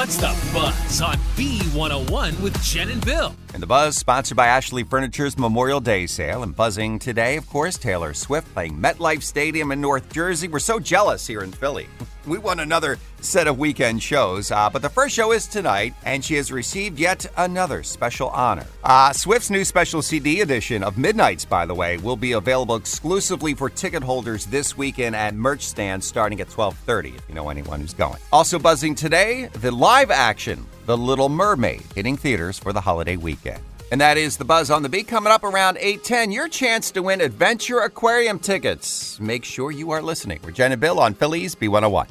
What's the buzz on B101 with Jenn and Bill? And the buzz sponsored by Ashley Furniture's Memorial Day sale. And buzzing today, of course, Taylor Swift playing MetLife Stadium in North Jersey. We're so jealous here in Philly. We won another set of weekend shows, uh, but the first show is tonight, and she has received yet another special honor. Uh, Swift's new special CD edition of Midnights, by the way, will be available exclusively for ticket holders this weekend at merch stands starting at 12:30. If you know anyone who's going. Also buzzing today, the live action The Little Mermaid hitting theaters for the holiday weekend. And that is the buzz on the beat coming up around 8:10. Your chance to win Adventure Aquarium tickets. Make sure you are listening. We're Jenn and Bill on Philly's B101.